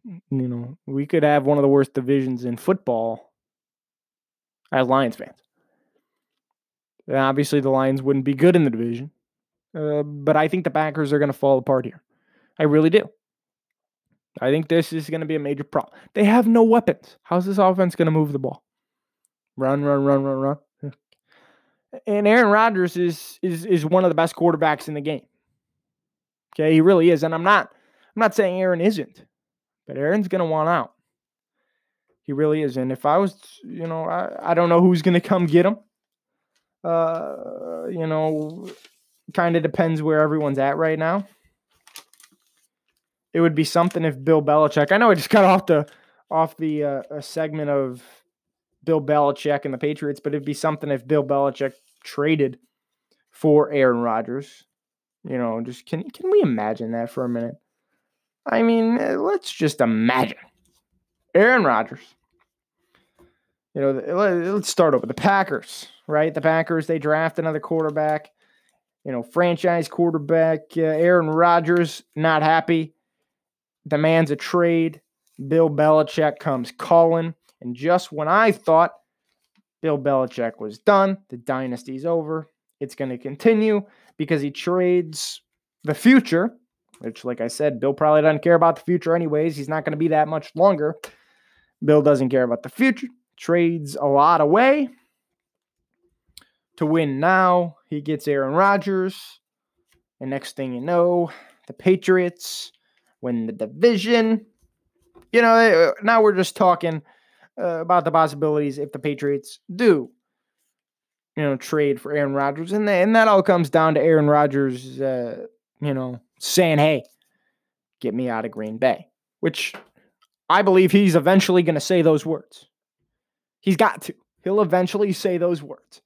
you know, we could have one of the worst divisions in football as Lions fans. And obviously, the Lions wouldn't be good in the division, uh, but I think the Packers are going to fall apart here. I really do. I think this is going to be a major problem. They have no weapons. How's this offense going to move the ball? Run, run, run, run, run. And Aaron Rodgers is is is one of the best quarterbacks in the game. Okay, he really is. And I'm not I'm not saying Aaron isn't, but Aaron's to want out. He really is. And if I was, you know, I, I don't know who's to come get him. Uh, you know, kind of depends where everyone's at right now it would be something if Bill Belichick. I know I just got off the off the uh, segment of Bill Belichick and the Patriots, but it'd be something if Bill Belichick traded for Aaron Rodgers. You know, just can can we imagine that for a minute? I mean, eh, let's just imagine Aaron Rodgers. You know, let's start over the Packers, right? The Packers they draft another quarterback. You know, franchise quarterback uh, Aaron Rodgers not happy demands a trade. Bill Belichick comes calling. And just when I thought Bill Belichick was done, the dynasty's over, it's going to continue because he trades the future, which, like I said, Bill probably doesn't care about the future anyways. He's not going to be that much longer. Bill doesn't care about the future, trades a lot away to win now. He gets Aaron Rodgers. And next thing you know, the Patriots win the division. You know, eh, now we're just talking uh, about the possibilities if the Patriots do, you know, trade for Aaron Rodgers, and and that all comes down to Aaron Rodgers, uh, you know, saying, "Hey, get me out of Green Bay," which I believe he's eventually going to say those words. He's got to. He'll eventually say those words.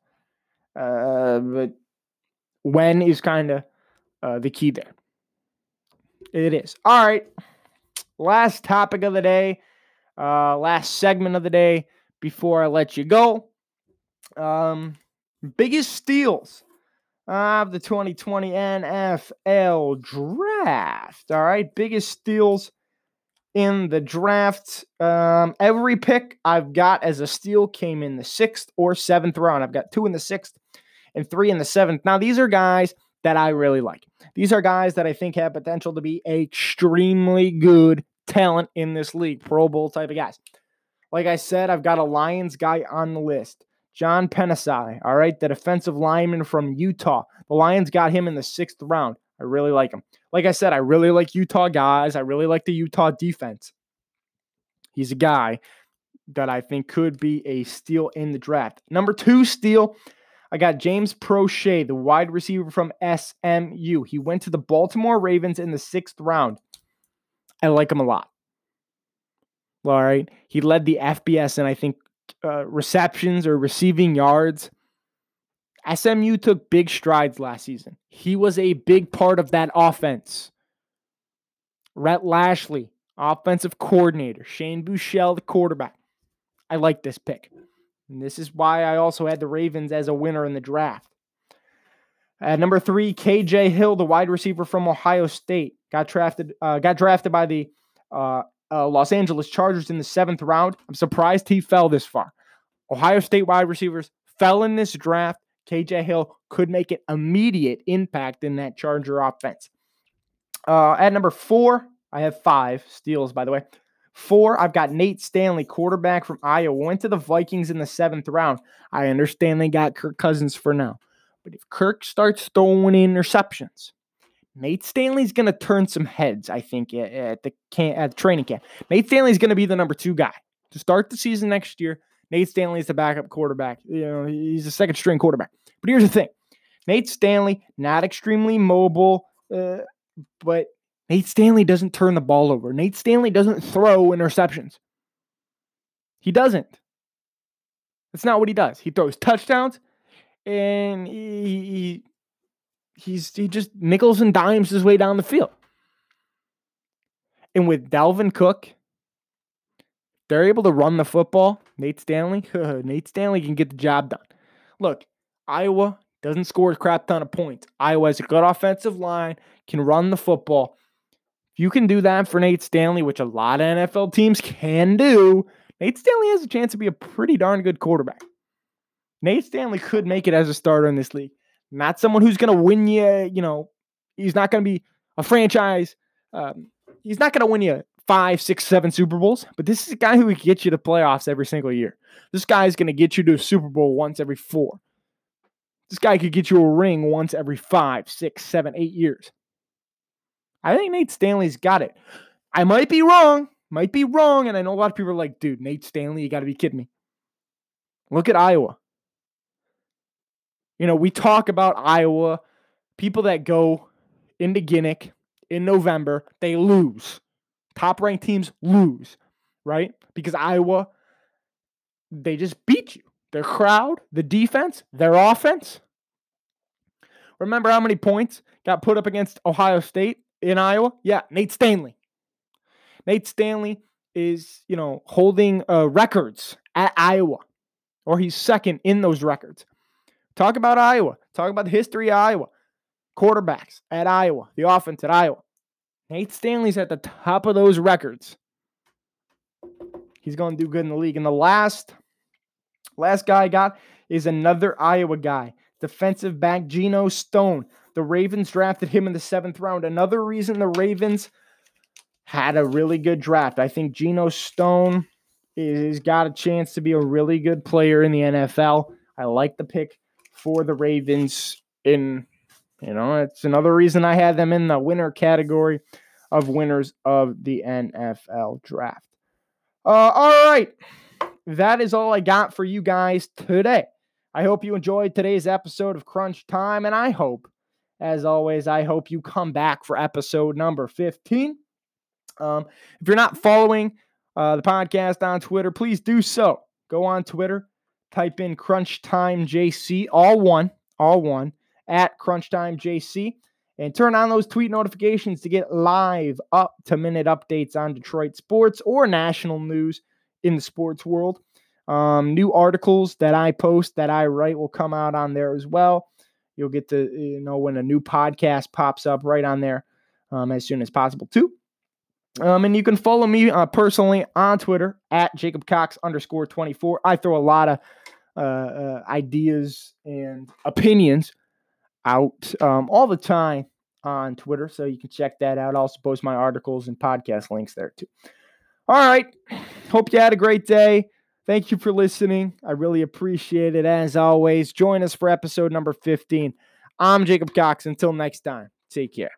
Uh, but when is kind of uh, the key there. It is. All right. Last topic of the day, uh, last segment of the day before I let you go. Um, biggest steals of the 2020 NFL draft. All right. Biggest steals in the draft. Um, every pick I've got as a steal came in the sixth or seventh round. I've got two in the sixth and three in the seventh. Now, these are guys that I really like. These are guys that I think have potential to be extremely good talent in this league, Pro Bowl type of guys. Like I said, I've got a Lions guy on the list. John Penisini, all right, the defensive lineman from Utah. The Lions got him in the sixth round. I really like him. Like I said, I really like Utah guys. I really like the Utah defense. He's a guy that I think could be a steal in the draft. Number two steal, I got James Proche, the wide receiver from SMU. He went to the Baltimore Ravens in the sixth round. I like him a lot. All right. He led the FBS and I think uh, receptions or receiving yards. SMU took big strides last season. He was a big part of that offense. Rhett Lashlee, offensive coordinator. Shane Buechele, the quarterback. I like this pick. And this is why I also had the Ravens as a winner in the draft. At number three, KJ Hill, the wide receiver from Ohio State, got drafted. Uh, got drafted by the uh, uh, Los Angeles Chargers in the seventh round. I'm surprised he fell this far. Ohio State wide receivers fell in this draft. KJ Hill could make an immediate impact in that Charger offense. Uh, at number four, I have five steals, by the way. Four, I've got Nate Stanley, quarterback from Iowa, went to the Vikings in the seventh round. I understand they got Kirk Cousins for now. But if Kirk starts throwing interceptions, Nate Stanley's going to turn some heads, I think, at the camp, at the training camp. Nate Stanley's going to be the number two guy to start the season next year. Nate Stanley is the backup quarterback. You know, he's a second string quarterback. But here's the thing: Nate Stanley, not extremely mobile, uh, but Nate Stanley doesn't turn the ball over. Nate Stanley doesn't throw interceptions. He doesn't. That's not what he does. He throws touchdowns, and he, he he's he just nickels and dimes his way down the field. And with Dalvin Cook, they're able to run the football. Nate Stanley, Nate Stanley can get the job done. Look, Iowa doesn't score a crap ton of points. Iowa has a good offensive line, can run the football. If you can do that for Nate Stanley, which a lot of NFL teams can do, Nate Stanley has a chance to be a pretty darn good quarterback. Nate Stanley could make it as a starter in this league. Not someone who's going to win you, you know, he's not going to be a franchise. Um, he's not going to win you five, six, seven Super Bowls, but this is a guy who would get you to playoffs every single year. This guy is going to get you to a Super Bowl once every four. This guy could get you a ring once every five, six, seven, eight years. I think Nate Stanley's got it. I might be wrong, might be wrong, and I know a lot of people are like, dude, Nate Stanley, you got to be kidding me. Look at Iowa. You know, we talk about Iowa, people that go into Kinnick in November, they lose. Top ranked teams lose, right? Because Iowa, they just beat you. Their crowd, the defense, their offense. Remember how many points got put up against Ohio State in Iowa? Yeah, Nate Stanley. Nate Stanley is, you know, holding uh, records at Iowa, or he's second in those records. Talk about Iowa. Talk about the history of Iowa. Quarterbacks at Iowa, the offense at Iowa. Nate Stanley's at the top of those records. He's going to do good in the league. And the last, last guy I got is another Iowa guy, defensive back Geno Stone. The Ravens drafted him in the seventh round. Another reason the Ravens had a really good draft. I think Geno Stone is got a chance to be a really good player in the NFL. I like the pick for the Ravens in you know, it's another reason I had them in the winner category of winners of the NFL draft. Uh, all right. That is all I got for you guys today. I hope you enjoyed today's episode of Crunch Time, and I hope as always, I hope you come back for episode number 15. Um, if you're not following uh, the podcast on Twitter, please do so. Go on Twitter, type in Crunch Time JC, all one, all one, at Crunch Time JC, and turn on those tweet notifications to get live up to minute updates on Detroit sports or national news in the sports world. Um, new articles that I post that I write will come out on there as well. You'll get to you know when a new podcast pops up right on there um, as soon as possible too. Um, and you can follow me uh, personally on Twitter at Jacob Cox underscore 24. I throw a lot of uh, uh, ideas and opinions out um, all the time on Twitter. So you can check that out. I'll also post my articles and podcast links there too. All right. Hope you had a great day. Thank you for listening. I really appreciate it. As always, join us for episode number 15. I'm Jacob Cox. Until next time, take care.